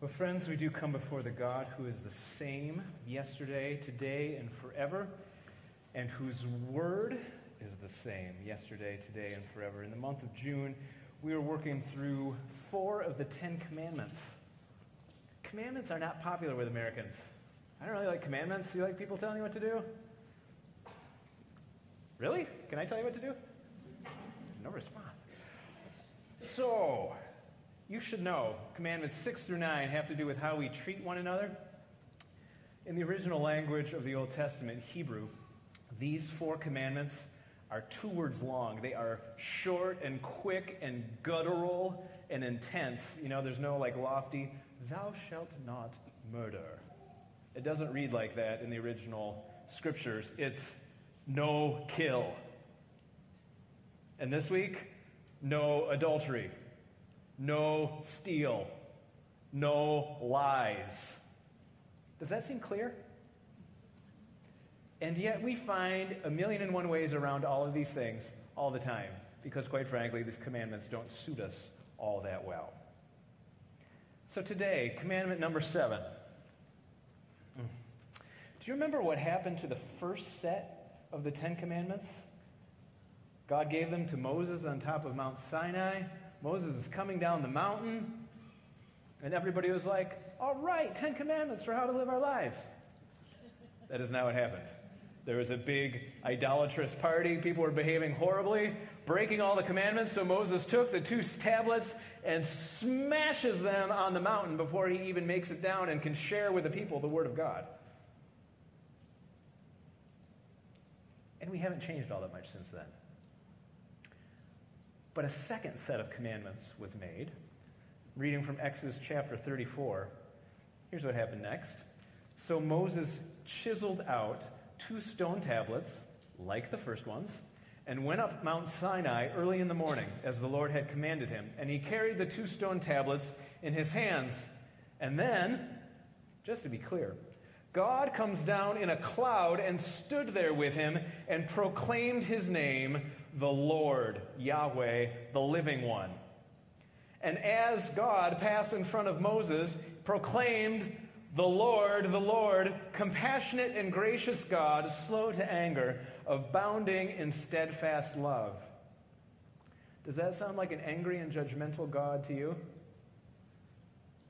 Well, friends, we do come before the God who is the same yesterday, today, and forever, and whose word is the same yesterday, today, and forever. In the month of June, we are working through four of the Ten Commandments. Commandments are not popular with Americans. I don't really like commandments. You like people telling you what to do? Really? Can I tell you what to do? No response. So, you should know commandments 6 through 9 have to do with how we treat one another. In the original language of the Old Testament, Hebrew, these four commandments are two words long. They are short and quick and guttural and intense. You know, there's no like lofty, thou shalt not murder. It doesn't read like that in the original scriptures. It's no kill. And this week, no adultery no steal, no lies. Does that seem clear? And yet we find a million and one ways around all of these things all the time because, quite frankly, these commandments don't suit us all that well. So today, commandment number seven. Do you remember what happened to the first set of the Ten Commandments? God gave them to Moses on top of Mount Sinai. Moses is coming down the mountain, and everybody was like, All right, Ten Commandments for how to live our lives. That is not what happened. There was a big idolatrous party. People were behaving horribly, breaking all the commandments. So Moses took the two tablets and smashes them on the mountain before he even makes it down and can share with the people the Word of God. And we haven't changed all that much since then. But a second set of commandments was made. Reading from Exodus chapter 34, here's what happened next. So Moses chiseled out two stone tablets, like the first ones, and went up Mount Sinai early in the morning, as the Lord had commanded him. And he carried the two stone tablets in his hands. And then, just to be clear, God comes down in a cloud and stood there with him and proclaimed his name the Lord, Yahweh, the living one. And as God passed in front of Moses, proclaimed, The Lord, the Lord, compassionate and gracious God, slow to anger, abounding in steadfast love. Does that sound like an angry and judgmental God to you?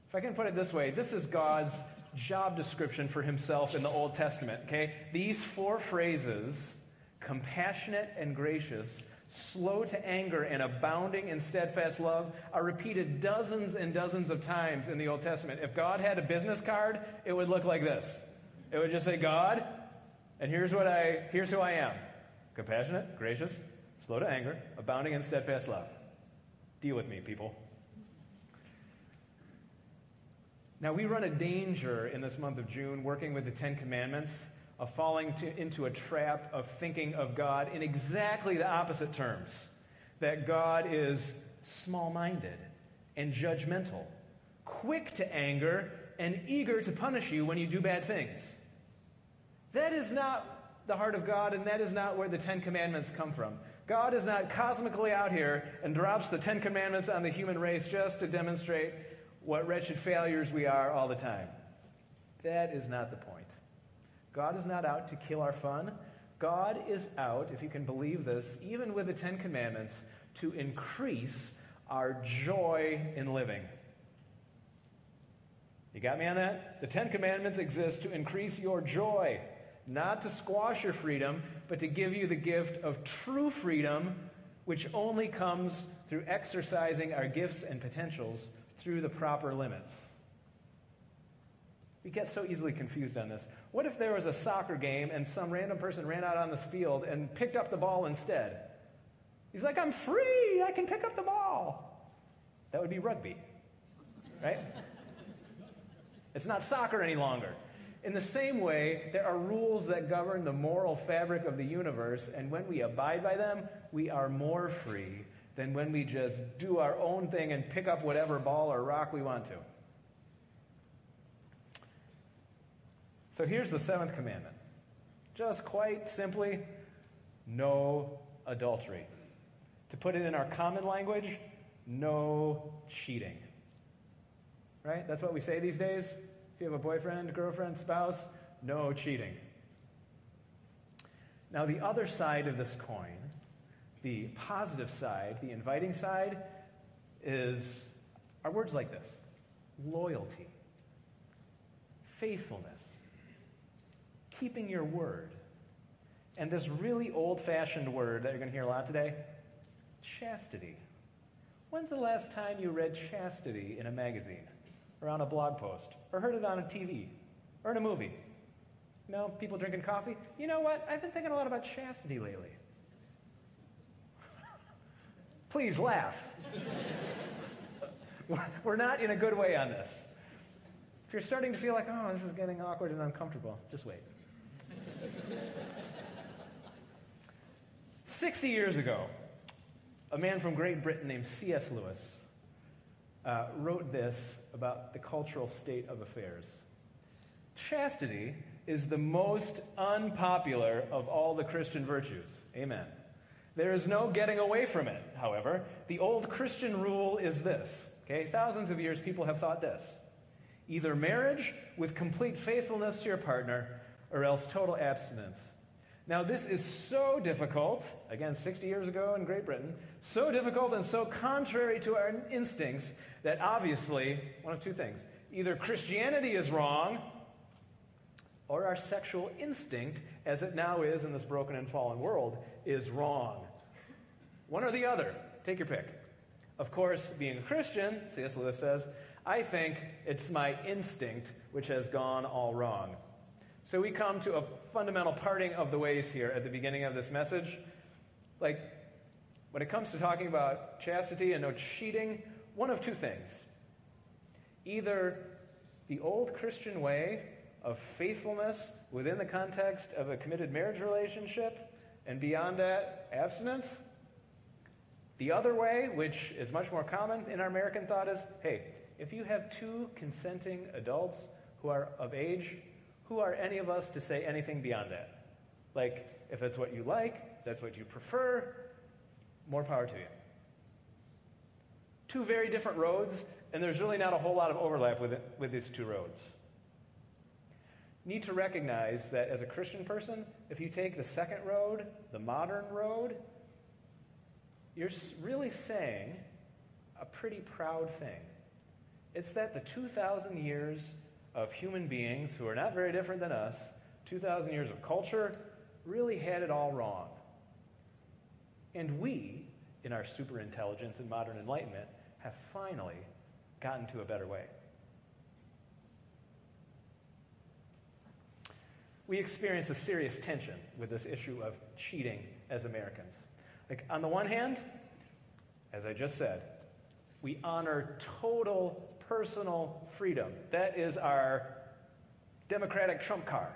If I can put it this way, this is God's job description for himself in the Old Testament, okay? These four phrases compassionate and gracious, slow to anger, and abounding in steadfast love are repeated dozens and dozens of times in the Old Testament. If God had a business card, it would look like this. It would just say, God, and here's what I here's who I am. Compassionate, gracious, slow to anger, abounding in steadfast love. Deal with me, people. Now, we run a danger in this month of June working with the Ten Commandments of falling to, into a trap of thinking of God in exactly the opposite terms that God is small minded and judgmental, quick to anger, and eager to punish you when you do bad things. That is not the heart of God, and that is not where the Ten Commandments come from. God is not cosmically out here and drops the Ten Commandments on the human race just to demonstrate what wretched failures we are all the time. That is not the point. God is not out to kill our fun. God is out, if you can believe this, even with the Ten Commandments, to increase our joy in living. You got me on that? The Ten Commandments exist to increase your joy, not to squash your freedom, but to give you the gift of true freedom, which only comes through exercising our gifts and potentials through the proper limits. We get so easily confused on this. What if there was a soccer game and some random person ran out on this field and picked up the ball instead? He's like, I'm free, I can pick up the ball. That would be rugby, right? it's not soccer any longer. In the same way, there are rules that govern the moral fabric of the universe, and when we abide by them, we are more free than when we just do our own thing and pick up whatever ball or rock we want to. So here's the seventh commandment. Just quite simply, no adultery. To put it in our common language, no cheating. right? That's what we say these days. If you have a boyfriend, girlfriend, spouse, no cheating. Now, the other side of this coin, the positive side, the inviting side, is are words like this loyalty, faithfulness, keeping your word, and this really old fashioned word that you're going to hear a lot today chastity. When's the last time you read chastity in a magazine, or on a blog post, or heard it on a TV, or in a movie? Know, people drinking coffee? You know what? I've been thinking a lot about chastity lately. Please laugh. We're not in a good way on this. If you're starting to feel like, oh, this is getting awkward and uncomfortable, just wait. 60 years ago, a man from Great Britain named C.S. Lewis uh, wrote this about the cultural state of affairs. Chastity is the most unpopular of all the Christian virtues. Amen. There is no getting away from it, however. The old Christian rule is this. Okay, thousands of years people have thought this either marriage with complete faithfulness to your partner, or else total abstinence. Now, this is so difficult, again, 60 years ago in Great Britain, so difficult and so contrary to our instincts that obviously, one of two things either Christianity is wrong, or our sexual instinct, as it now is in this broken and fallen world, is wrong. One or the other. Take your pick. Of course, being a Christian, C.S. Lewis says, I think it's my instinct which has gone all wrong. So we come to a fundamental parting of the ways here at the beginning of this message. Like, when it comes to talking about chastity and no cheating, one of two things. Either the old Christian way of faithfulness within the context of a committed marriage relationship, and beyond that, abstinence. The other way, which is much more common in our American thought, is hey, if you have two consenting adults who are of age, who are any of us to say anything beyond that? Like, if that's what you like, that's what you prefer, more power to you. Two very different roads, and there's really not a whole lot of overlap with, it, with these two roads. Need to recognize that as a Christian person, if you take the second road, the modern road, you're really saying a pretty proud thing. It's that the 2,000 years of human beings who are not very different than us, 2,000 years of culture, really had it all wrong. And we, in our superintelligence and modern enlightenment, have finally gotten to a better way. We experience a serious tension with this issue of cheating as Americans. Like, on the one hand, as I just said, we honor total personal freedom. That is our democratic trump card.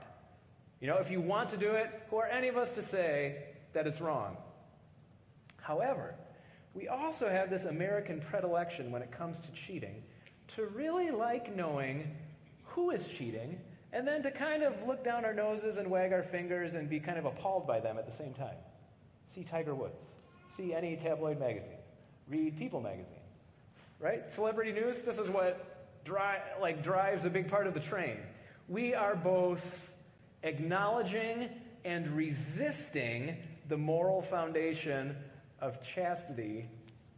You know, if you want to do it, who are any of us to say that it's wrong? However, we also have this American predilection when it comes to cheating to really like knowing who is cheating and then to kind of look down our noses and wag our fingers and be kind of appalled by them at the same time. See Tiger Woods, see any tabloid magazine, read People magazine right? Celebrity news, this is what dri- like drives a big part of the train. We are both acknowledging and resisting the moral foundation of chastity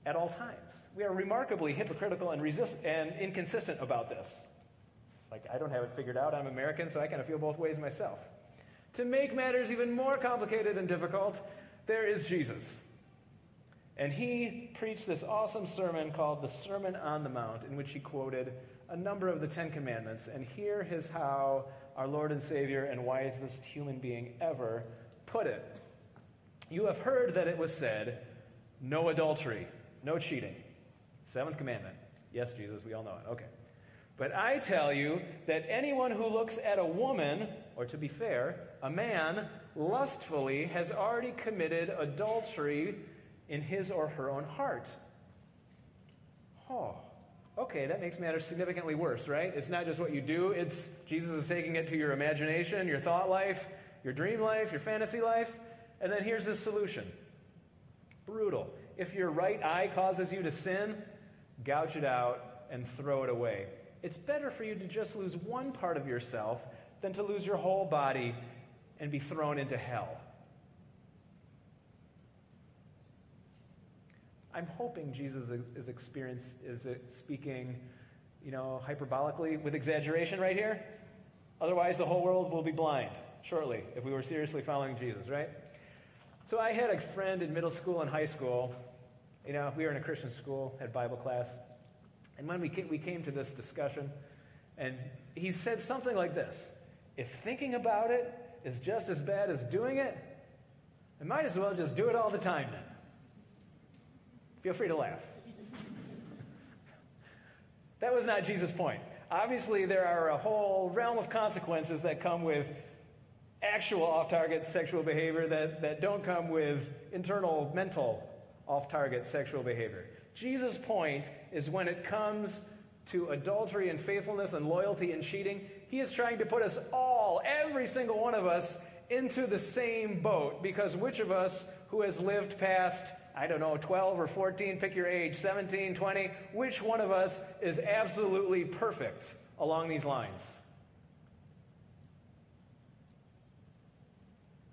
at all times. We are remarkably hypocritical and resist and inconsistent about this. Like I don't have it figured out. I'm American, so I kind of feel both ways myself. To make matters even more complicated and difficult, there is Jesus. And he preached this awesome sermon called the Sermon on the Mount, in which he quoted a number of the Ten Commandments. And here is how our Lord and Savior and wisest human being ever put it You have heard that it was said, no adultery, no cheating. Seventh commandment. Yes, Jesus, we all know it. Okay. But I tell you that anyone who looks at a woman, or to be fair, a man, lustfully has already committed adultery in his or her own heart. Oh, okay, that makes matters significantly worse, right? It's not just what you do, it's Jesus is taking it to your imagination, your thought life, your dream life, your fantasy life. And then here's the solution brutal. If your right eye causes you to sin, gouge it out and throw it away. It's better for you to just lose one part of yourself than to lose your whole body and be thrown into hell. I'm hoping Jesus is experience is speaking, you know, hyperbolically with exaggeration right here. Otherwise, the whole world will be blind shortly if we were seriously following Jesus, right? So I had a friend in middle school and high school. You know, we were in a Christian school, had Bible class. And when we came, we came to this discussion, and he said something like this If thinking about it is just as bad as doing it, I might as well just do it all the time then. Feel free to laugh. that was not Jesus' point. Obviously, there are a whole realm of consequences that come with actual off target sexual behavior that, that don't come with internal mental off target sexual behavior. Jesus' point is when it comes to adultery and faithfulness and loyalty and cheating, he is trying to put us all, every single one of us, into the same boat because which of us who has lived past I don't know, 12 or 14, pick your age, 17, 20, which one of us is absolutely perfect along these lines?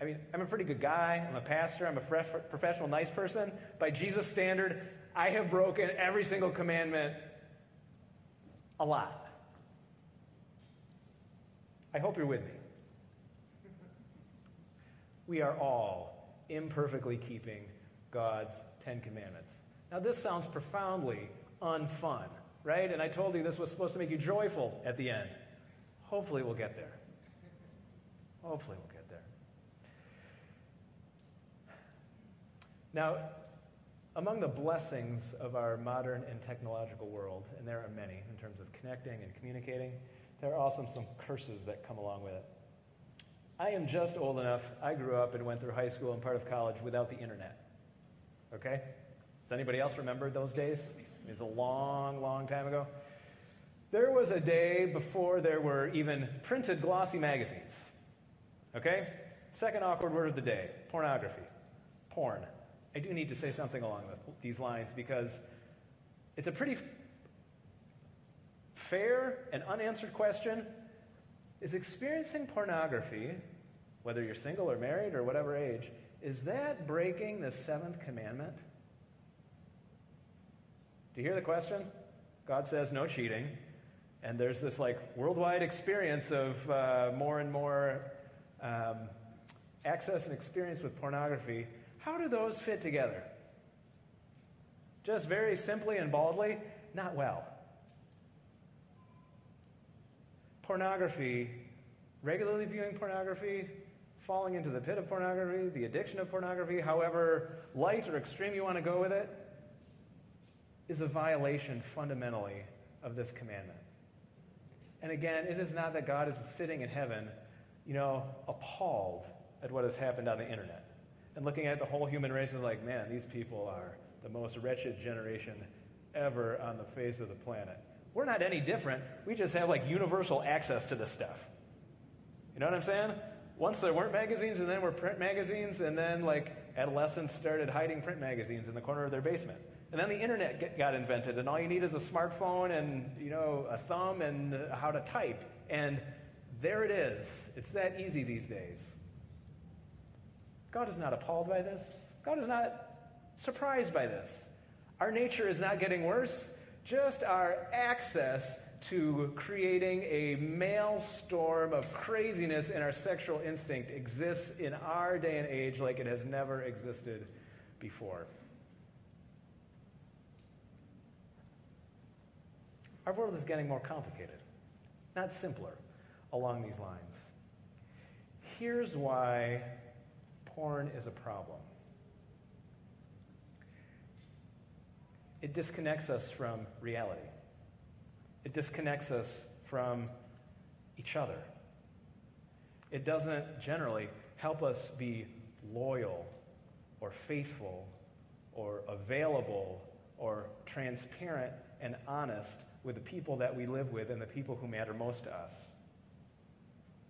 I mean, I'm a pretty good guy. I'm a pastor. I'm a professional, nice person. By Jesus' standard, I have broken every single commandment a lot. I hope you're with me. We are all imperfectly keeping God's Ten Commandments. Now, this sounds profoundly unfun, right? And I told you this was supposed to make you joyful at the end. Hopefully, we'll get there. Hopefully, we'll get there. Now, among the blessings of our modern and technological world, and there are many in terms of connecting and communicating, there are also some curses that come along with it. I am just old enough, I grew up and went through high school and part of college without the internet. Okay? Does anybody else remember those days? It was a long, long time ago. There was a day before there were even printed glossy magazines. Okay? Second awkward word of the day pornography. Porn. I do need to say something along these lines because it's a pretty fair and unanswered question. Is experiencing pornography, whether you're single or married or whatever age, is that breaking the seventh commandment? Do you hear the question? God says no cheating, and there's this like worldwide experience of uh, more and more um, access and experience with pornography. How do those fit together? Just very simply and baldly, not well. Pornography, regularly viewing pornography, falling into the pit of pornography, the addiction of pornography, however light or extreme you want to go with it, is a violation fundamentally of this commandment. And again, it is not that God is sitting in heaven, you know, appalled at what has happened on the internet and looking at the whole human race is like, man, these people are the most wretched generation ever on the face of the planet. We're not any different. We just have like universal access to this stuff. You know what I'm saying? once there weren't magazines and then were print magazines and then like adolescents started hiding print magazines in the corner of their basement and then the internet get, got invented and all you need is a smartphone and you know a thumb and how to type and there it is it's that easy these days god is not appalled by this god is not surprised by this our nature is not getting worse just our access to creating a maelstrom of craziness in our sexual instinct exists in our day and age like it has never existed before. Our world is getting more complicated, not simpler, along these lines. Here's why porn is a problem it disconnects us from reality. It disconnects us from each other. It doesn't generally help us be loyal or faithful or available or transparent and honest with the people that we live with and the people who matter most to us.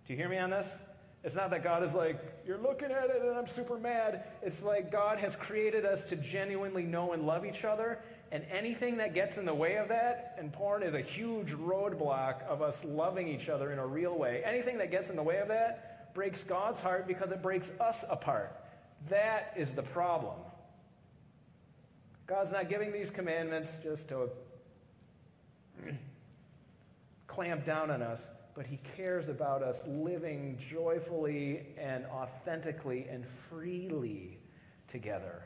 Do you hear me on this? It's not that God is like, you're looking at it and I'm super mad. It's like God has created us to genuinely know and love each other And anything that gets in the way of that, and porn is a huge roadblock of us loving each other in a real way, anything that gets in the way of that breaks God's heart because it breaks us apart. That is the problem. God's not giving these commandments just to clamp down on us, but He cares about us living joyfully and authentically and freely together.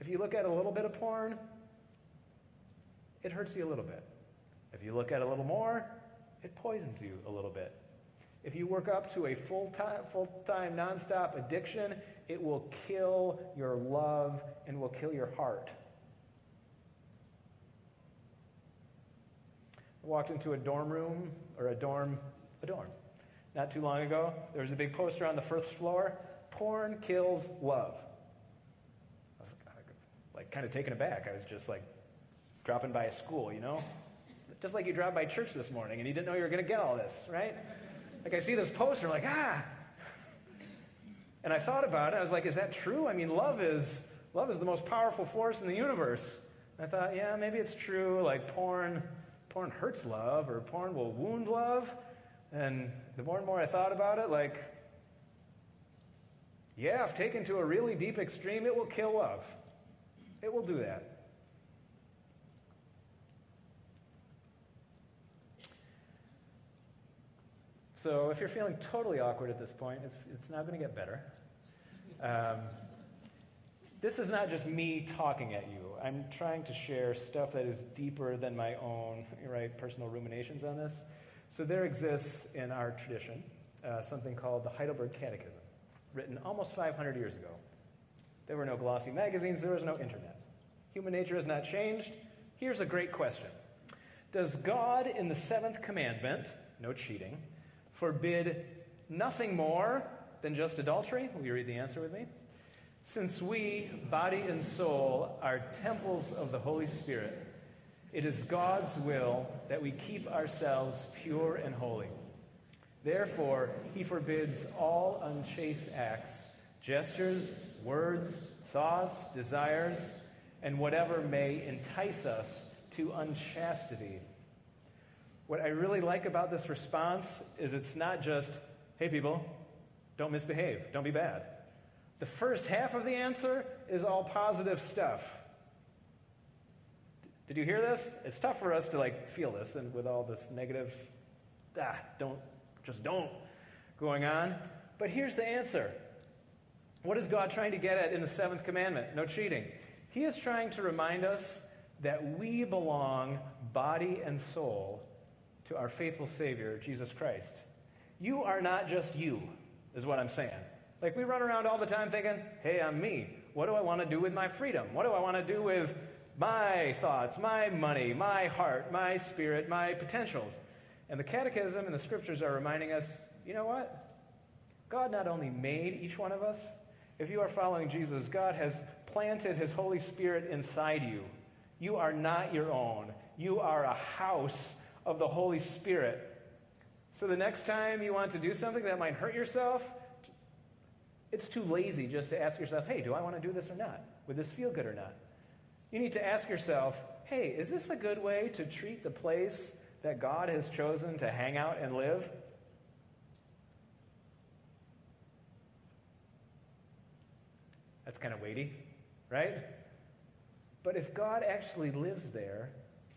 If you look at a little bit of porn, it hurts you a little bit. If you look at a little more, it poisons you a little bit. If you work up to a full time, full time, nonstop addiction, it will kill your love and will kill your heart. Walked into a dorm room or a dorm, a dorm, not too long ago. There was a big poster on the first floor porn kills love. I was like kind of taken aback. I was just like dropping by a school, you know? Just like you dropped by church this morning and you didn't know you were going to get all this, right? Like I see this poster, I'm like, ah. And I thought about it. I was like, is that true? I mean, love is love is the most powerful force in the universe. I thought, yeah, maybe it's true. Like porn, porn hurts love, or porn will wound love. And the more and more I thought about it, like, yeah, if taken to a really deep extreme, it will kill love. It will do that. So if you're feeling totally awkward at this point, it's, it's not going to get better. Um, this is not just me talking at you. I'm trying to share stuff that is deeper than my own right personal ruminations on this. So there exists in our tradition uh, something called the Heidelberg Catechism written almost 500 years ago. There were no glossy magazines, there was no internet. Human nature has not changed. Here's a great question Does God, in the seventh commandment, no cheating, forbid nothing more than just adultery? Will you read the answer with me? Since we, body and soul, are temples of the Holy Spirit, it is God's will that we keep ourselves pure and holy. Therefore, he forbids all unchaste acts, gestures, words, thoughts, desires, and whatever may entice us to unchastity. What I really like about this response is it's not just, hey, people, don't misbehave, don't be bad. The first half of the answer is all positive stuff. Did you hear this? It's tough for us to like feel this and with all this negative, ah, don't just don't going on. But here's the answer What is God trying to get at in the seventh commandment? No cheating. He is trying to remind us that we belong, body and soul, to our faithful Savior, Jesus Christ. You are not just you, is what I'm saying. Like we run around all the time thinking, hey, I'm me. What do I want to do with my freedom? What do I want to do with my thoughts, my money, my heart, my spirit, my potentials? And the Catechism and the Scriptures are reminding us you know what? God not only made each one of us, if you are following Jesus, God has planted His Holy Spirit inside you. You are not your own, you are a house of the Holy Spirit. So the next time you want to do something that might hurt yourself, it's too lazy just to ask yourself, hey, do I want to do this or not? Would this feel good or not? You need to ask yourself, hey, is this a good way to treat the place that God has chosen to hang out and live? That's kind of weighty, right? But if God actually lives there,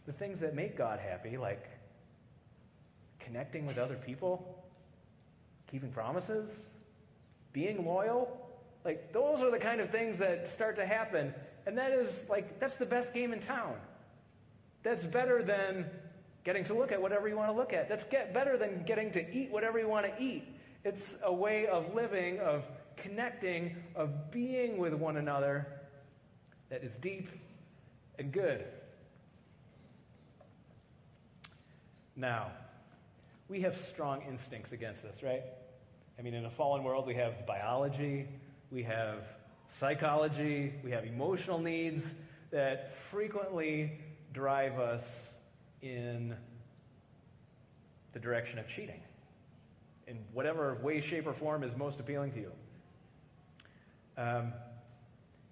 the things that make God happy, like connecting with other people, keeping promises, being loyal, like those are the kind of things that start to happen. And that is like, that's the best game in town. That's better than getting to look at whatever you want to look at. That's get better than getting to eat whatever you want to eat. It's a way of living, of connecting, of being with one another that is deep and good. Now, we have strong instincts against this, right? I mean, in a fallen world, we have biology, we have psychology, we have emotional needs that frequently drive us in the direction of cheating in whatever way, shape, or form is most appealing to you. Um,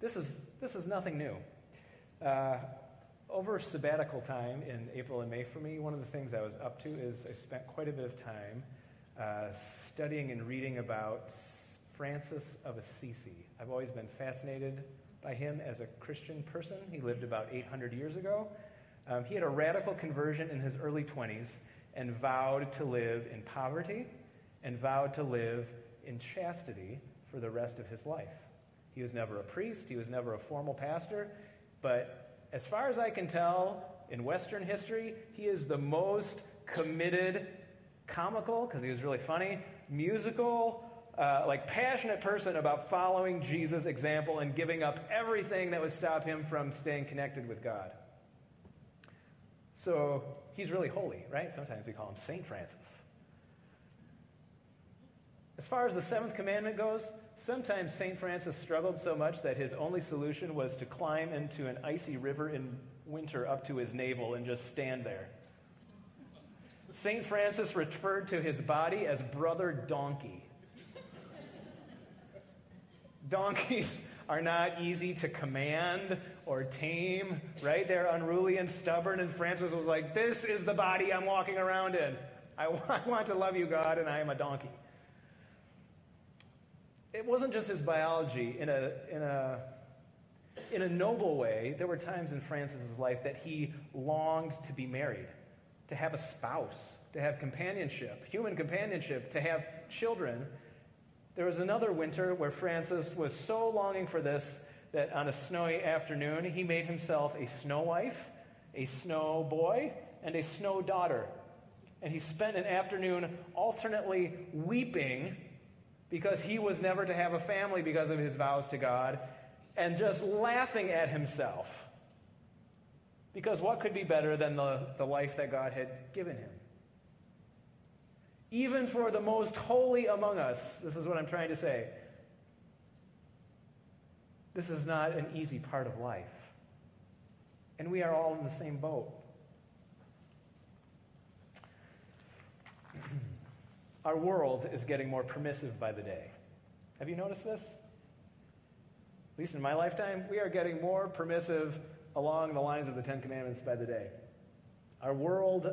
this, is, this is nothing new. Uh, over sabbatical time in April and May for me, one of the things I was up to is I spent quite a bit of time uh, studying and reading about Francis of Assisi. I've always been fascinated by him as a Christian person. He lived about 800 years ago. Um, he had a radical conversion in his early 20s and vowed to live in poverty and vowed to live in chastity for the rest of his life. He was never a priest, he was never a formal pastor, but as far as I can tell, in Western history, he is the most committed, comical, because he was really funny, musical, uh, like passionate person about following Jesus' example and giving up everything that would stop him from staying connected with God. So he's really holy, right? Sometimes we call him Saint Francis. As far as the seventh commandment goes, sometimes St. Francis struggled so much that his only solution was to climb into an icy river in winter up to his navel and just stand there. St. Francis referred to his body as brother donkey. Donkeys are not easy to command or tame, right? They're unruly and stubborn. And Francis was like, This is the body I'm walking around in. I want to love you, God, and I am a donkey it wasn't just his biology. In a, in a, in a noble way, there were times in Francis's life that he longed to be married, to have a spouse, to have companionship, human companionship, to have children. There was another winter where Francis was so longing for this that on a snowy afternoon he made himself a snow wife, a snow boy, and a snow daughter. And he spent an afternoon alternately weeping because he was never to have a family because of his vows to God, and just laughing at himself. Because what could be better than the, the life that God had given him? Even for the most holy among us, this is what I'm trying to say. This is not an easy part of life. And we are all in the same boat. Our world is getting more permissive by the day. Have you noticed this? At least in my lifetime, we are getting more permissive along the lines of the Ten Commandments by the day. Our world,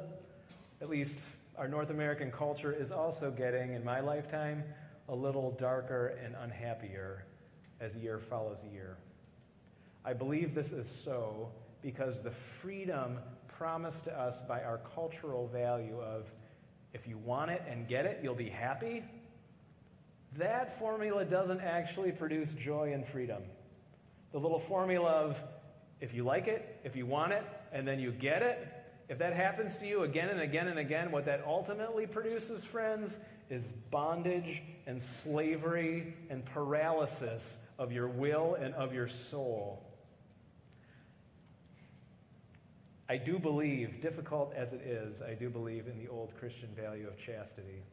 at least our North American culture, is also getting, in my lifetime, a little darker and unhappier as year follows year. I believe this is so because the freedom promised to us by our cultural value of if you want it and get it, you'll be happy. That formula doesn't actually produce joy and freedom. The little formula of if you like it, if you want it, and then you get it, if that happens to you again and again and again, what that ultimately produces, friends, is bondage and slavery and paralysis of your will and of your soul. I do believe, difficult as it is, I do believe in the old Christian value of chastity.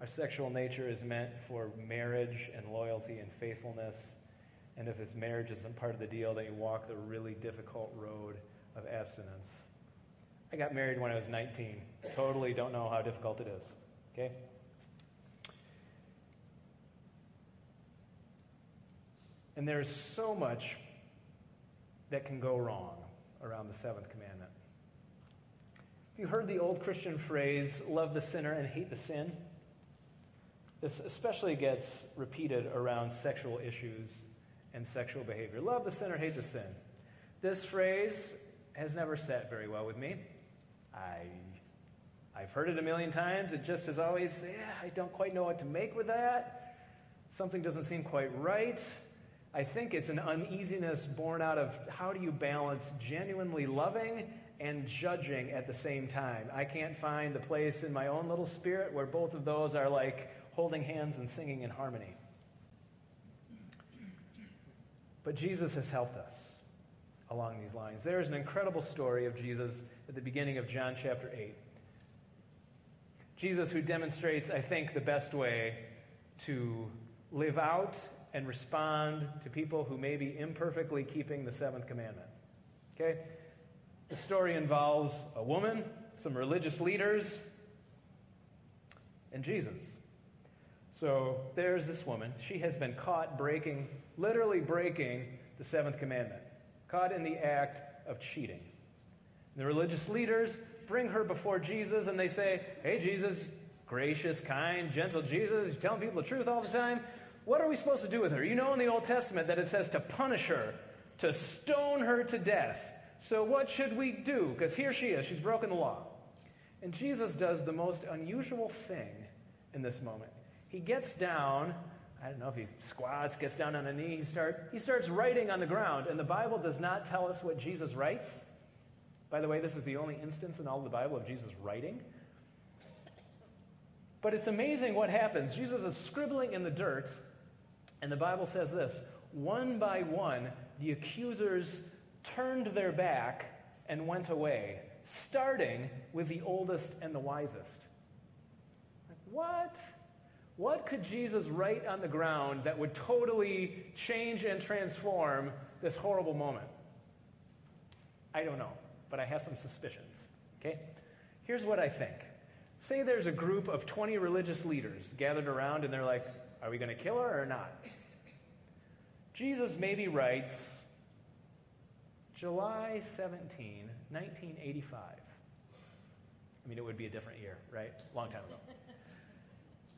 Our sexual nature is meant for marriage and loyalty and faithfulness. And if it's marriage isn't part of the deal, then you walk the really difficult road of abstinence. I got married when I was 19. Totally don't know how difficult it is. Okay? And there's so much that can go wrong around the seventh commandment. Have you heard the old Christian phrase, love the sinner and hate the sin? This especially gets repeated around sexual issues and sexual behavior. Love the sinner, hate the sin. This phrase has never sat very well with me. I, I've heard it a million times. It just has always, yeah, I don't quite know what to make with that. Something doesn't seem quite right. I think it's an uneasiness born out of how do you balance genuinely loving and judging at the same time. I can't find the place in my own little spirit where both of those are like holding hands and singing in harmony. But Jesus has helped us along these lines. There is an incredible story of Jesus at the beginning of John chapter 8. Jesus, who demonstrates, I think, the best way to live out and respond to people who may be imperfectly keeping the seventh commandment. Okay? The story involves a woman, some religious leaders, and Jesus. So there's this woman. She has been caught breaking, literally breaking the seventh commandment, caught in the act of cheating. The religious leaders bring her before Jesus and they say, Hey, Jesus, gracious, kind, gentle Jesus, you're telling people the truth all the time. What are we supposed to do with her? You know in the Old Testament that it says to punish her, to stone her to death. So what should we do? Because here she is, she's broken the law. And Jesus does the most unusual thing in this moment. He gets down, I don't know if he squats, gets down on a knee, he, start, he starts writing on the ground. And the Bible does not tell us what Jesus writes. By the way, this is the only instance in all the Bible of Jesus writing. But it's amazing what happens. Jesus is scribbling in the dirt, and the Bible says this one by one, the accusers turned their back and went away, starting with the oldest and the wisest. Like, what? What could Jesus write on the ground that would totally change and transform this horrible moment? I don't know, but I have some suspicions. Okay? Here's what I think. Say there's a group of 20 religious leaders gathered around and they're like, are we going to kill her or not? Jesus maybe writes July 17, 1985. I mean, it would be a different year, right? Long time ago.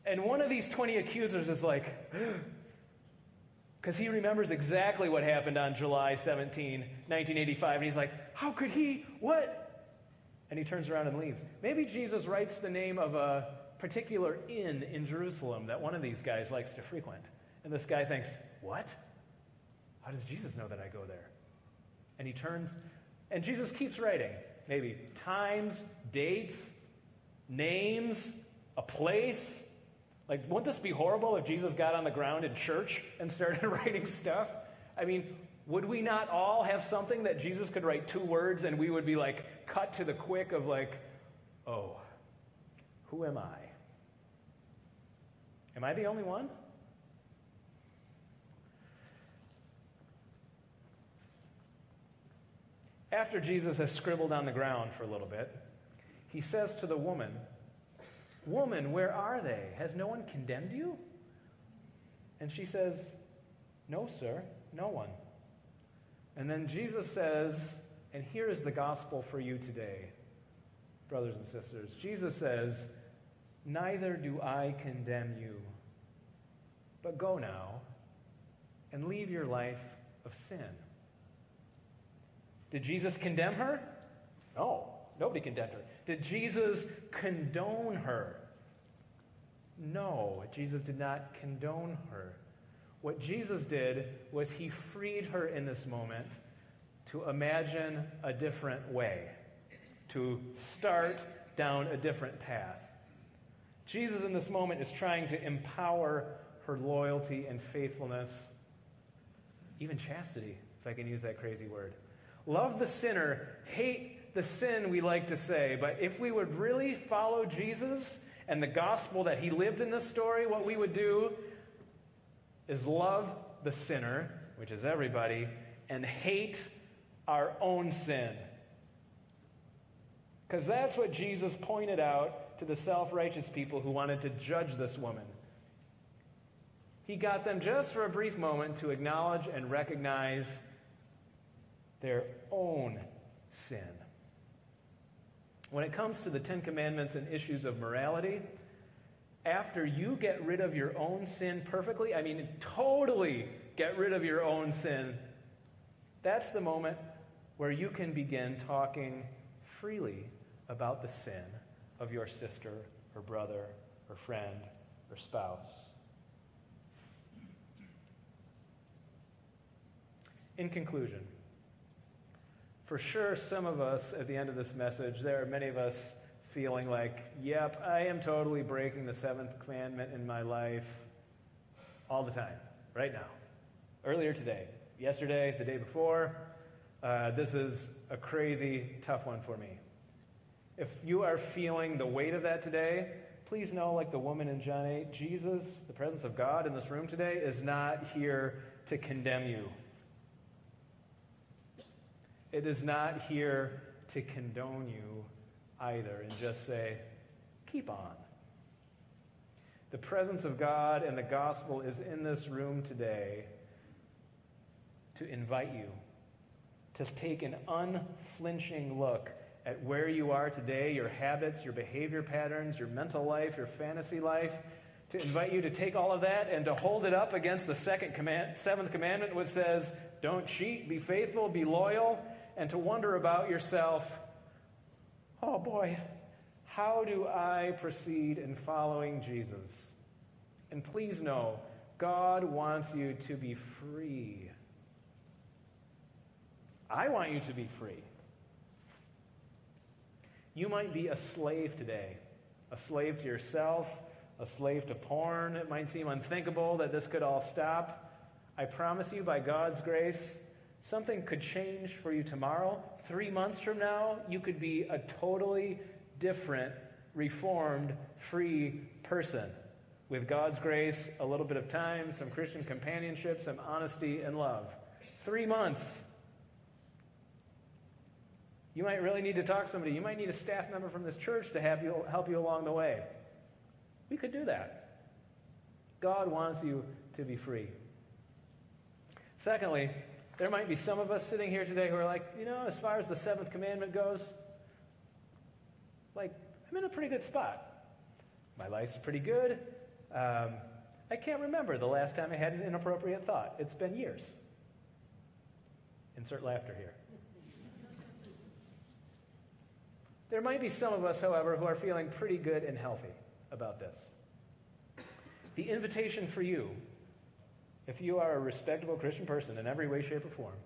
And one of these 20 accusers is like, because he remembers exactly what happened on July 17, 1985. And he's like, How could he? What? And he turns around and leaves. Maybe Jesus writes the name of a particular inn in Jerusalem that one of these guys likes to frequent. And this guy thinks, What? How does Jesus know that I go there? And he turns, and Jesus keeps writing. Maybe times, dates, names, a place, like, wouldn't this be horrible if Jesus got on the ground in church and started writing stuff? I mean, would we not all have something that Jesus could write two words and we would be like cut to the quick of like, oh, who am I? Am I the only one? After Jesus has scribbled on the ground for a little bit, he says to the woman, Woman, where are they? Has no one condemned you? And she says, No, sir, no one. And then Jesus says, and here is the gospel for you today, brothers and sisters. Jesus says, Neither do I condemn you, but go now and leave your life of sin. Did Jesus condemn her? No, nobody condemned her. Did Jesus condone her? No, Jesus did not condone her. What Jesus did was he freed her in this moment to imagine a different way, to start down a different path. Jesus, in this moment, is trying to empower her loyalty and faithfulness, even chastity, if I can use that crazy word. Love the sinner, hate the sin, we like to say, but if we would really follow Jesus and the gospel that he lived in this story, what we would do is love the sinner, which is everybody, and hate our own sin. Because that's what Jesus pointed out to the self righteous people who wanted to judge this woman. He got them just for a brief moment to acknowledge and recognize their own sin. When it comes to the Ten Commandments and issues of morality, after you get rid of your own sin perfectly, I mean, totally get rid of your own sin, that's the moment where you can begin talking freely about the sin of your sister or brother or friend or spouse. In conclusion, for sure, some of us at the end of this message, there are many of us feeling like, yep, I am totally breaking the seventh commandment in my life all the time, right now. Earlier today, yesterday, the day before, uh, this is a crazy tough one for me. If you are feeling the weight of that today, please know, like the woman in John 8, Jesus, the presence of God in this room today, is not here to condemn you. It is not here to condone you either and just say, keep on. The presence of God and the gospel is in this room today to invite you to take an unflinching look at where you are today, your habits, your behavior patterns, your mental life, your fantasy life, to invite you to take all of that and to hold it up against the second command, seventh commandment, which says, Don't cheat, be faithful, be loyal, and to wonder about yourself, oh boy, how do I proceed in following Jesus? And please know, God wants you to be free. I want you to be free. You might be a slave today, a slave to yourself, a slave to porn. It might seem unthinkable that this could all stop. I promise you, by God's grace, something could change for you tomorrow. Three months from now, you could be a totally different, reformed, free person. With God's grace, a little bit of time, some Christian companionship, some honesty and love. Three months. You might really need to talk to somebody. You might need a staff member from this church to have you, help you along the way. We could do that. God wants you to be free. Secondly, there might be some of us sitting here today who are like, you know, as far as the seventh commandment goes, like, I'm in a pretty good spot. My life's pretty good. Um, I can't remember the last time I had an inappropriate thought. It's been years. Insert laughter here. There might be some of us, however, who are feeling pretty good and healthy about this. The invitation for you, if you are a respectable Christian person in every way, shape, or form,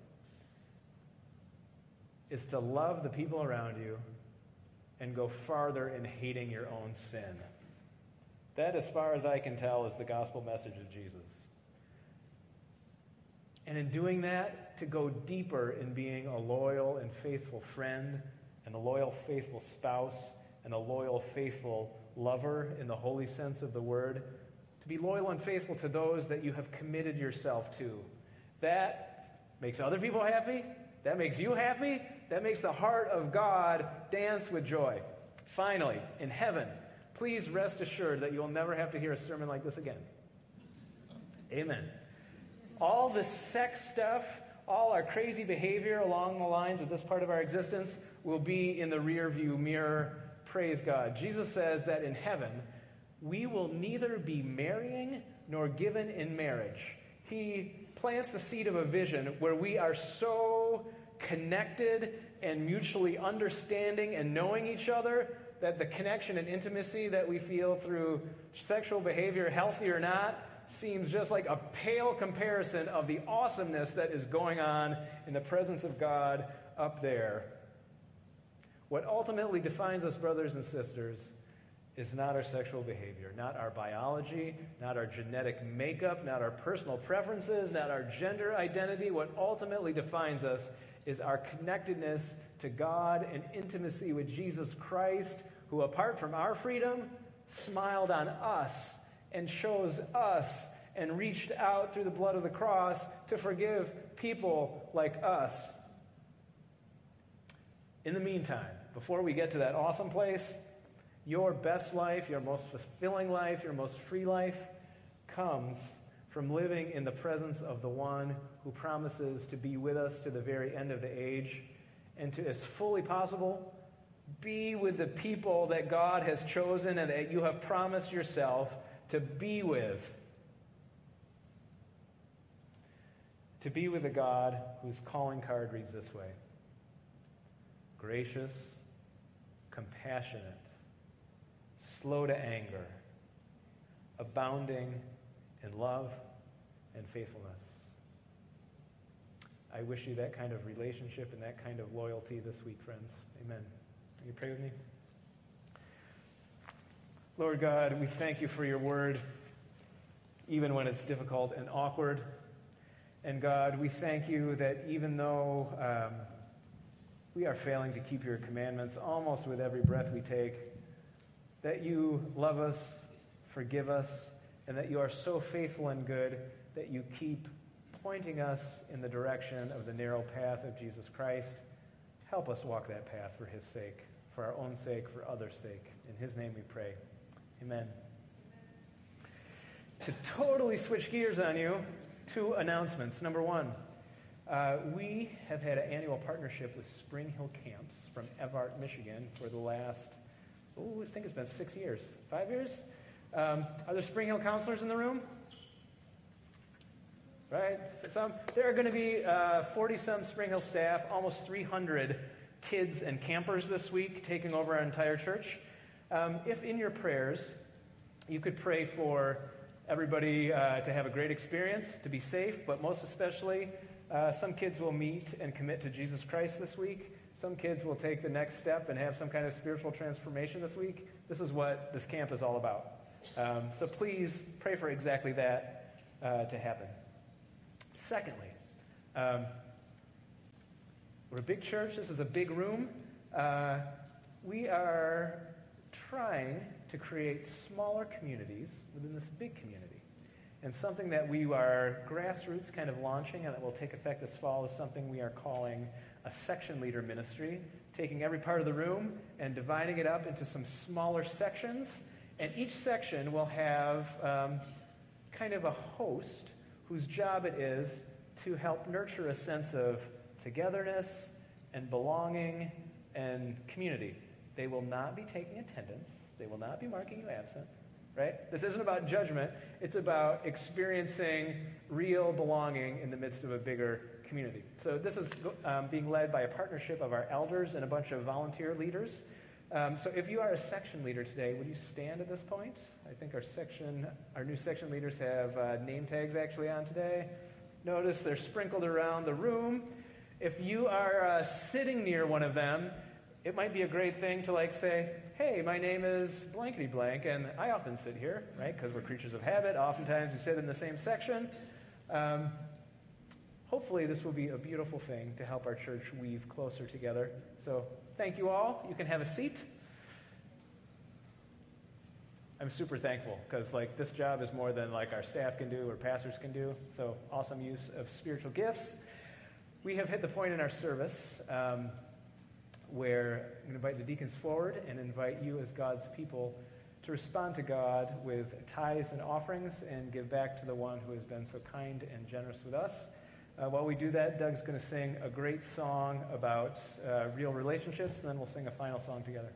is to love the people around you and go farther in hating your own sin. That, as far as I can tell, is the gospel message of Jesus. And in doing that, to go deeper in being a loyal and faithful friend and a loyal, faithful spouse, and a loyal, faithful lover in the holy sense of the word. To be loyal and faithful to those that you have committed yourself to. That makes other people happy. That makes you happy. That makes the heart of God dance with joy. Finally, in heaven, please rest assured that you'll never have to hear a sermon like this again. Amen. All the sex stuff, all our crazy behavior along the lines of this part of our existence will be in the rear view mirror. Praise God. Jesus says that in heaven, we will neither be marrying nor given in marriage. He plants the seed of a vision where we are so connected and mutually understanding and knowing each other that the connection and intimacy that we feel through sexual behavior, healthy or not, seems just like a pale comparison of the awesomeness that is going on in the presence of God up there. What ultimately defines us, brothers and sisters, is not our sexual behavior, not our biology, not our genetic makeup, not our personal preferences, not our gender identity. What ultimately defines us is our connectedness to God and intimacy with Jesus Christ, who, apart from our freedom, smiled on us and chose us and reached out through the blood of the cross to forgive people like us. In the meantime, before we get to that awesome place, your best life, your most fulfilling life, your most free life comes from living in the presence of the one who promises to be with us to the very end of the age and to, as fully possible, be with the people that God has chosen and that you have promised yourself to be with. To be with a God whose calling card reads this way gracious, compassionate, slow to anger, abounding in love and faithfulness. I wish you that kind of relationship and that kind of loyalty this week, friends. Amen. Will you pray with me? Lord God, we thank you for your word, even when it's difficult and awkward. And God, we thank you that even though um, we are failing to keep your commandments almost with every breath we take, that you love us, forgive us, and that you are so faithful and good that you keep pointing us in the direction of the narrow path of Jesus Christ. Help us walk that path for his sake, for our own sake, for others' sake. In his name we pray. Amen. To totally switch gears on you, two announcements. Number one, Uh, we have had an annual partnership with Spring Hill Camps from Evart, Michigan for the last, I think it's been six years. Five years? Um, are there Spring Hill counselors in the room? Right? Some, there are going to be 40 uh, some Spring Hill staff, almost 300 kids and campers this week taking over our entire church. Um, if in your prayers you could pray for everybody uh, to have a great experience, to be safe, but most especially, uh, some kids will meet and commit to Jesus Christ this week. Some kids will take the next step and have some kind of spiritual transformation this week. This is what this camp is all about. Um, so please pray for exactly that uh, to happen. Secondly, um, we're a big church. This is a big room. Uh, we are trying to create smaller communities within this big community. And something that we are grassroots kind of launching and that will take effect this fall is something we are calling a section leader ministry, taking every part of the room and dividing it up into some smaller sections. And each section will have um, kind of a host whose job it is to help nurture a sense of togetherness and belonging and community. They will not be taking attendance, they will not be marking you absent. Right? This isn't about judgment. It's about experiencing real belonging in the midst of a bigger community. So, this is um, being led by a partnership of our elders and a bunch of volunteer leaders. Um, so, if you are a section leader today, would you stand at this point? I think our section, our new section leaders have uh, name tags actually on today. Notice they're sprinkled around the room. If you are uh, sitting near one of them, it might be a great thing to like say, hey, my name is blankety blank, and I often sit here, right? Because we're creatures of habit. Oftentimes we sit in the same section. Um, hopefully, this will be a beautiful thing to help our church weave closer together. So, thank you all. You can have a seat. I'm super thankful because like this job is more than like our staff can do or pastors can do. So awesome use of spiritual gifts. We have hit the point in our service um, where I'm going to invite the deacons forward and invite you as God's people to respond to God with tithes and offerings and give back to the one who has been so kind and generous with us. Uh, while we do that, Doug's going to sing a great song about uh, real relationships, and then we'll sing a final song together.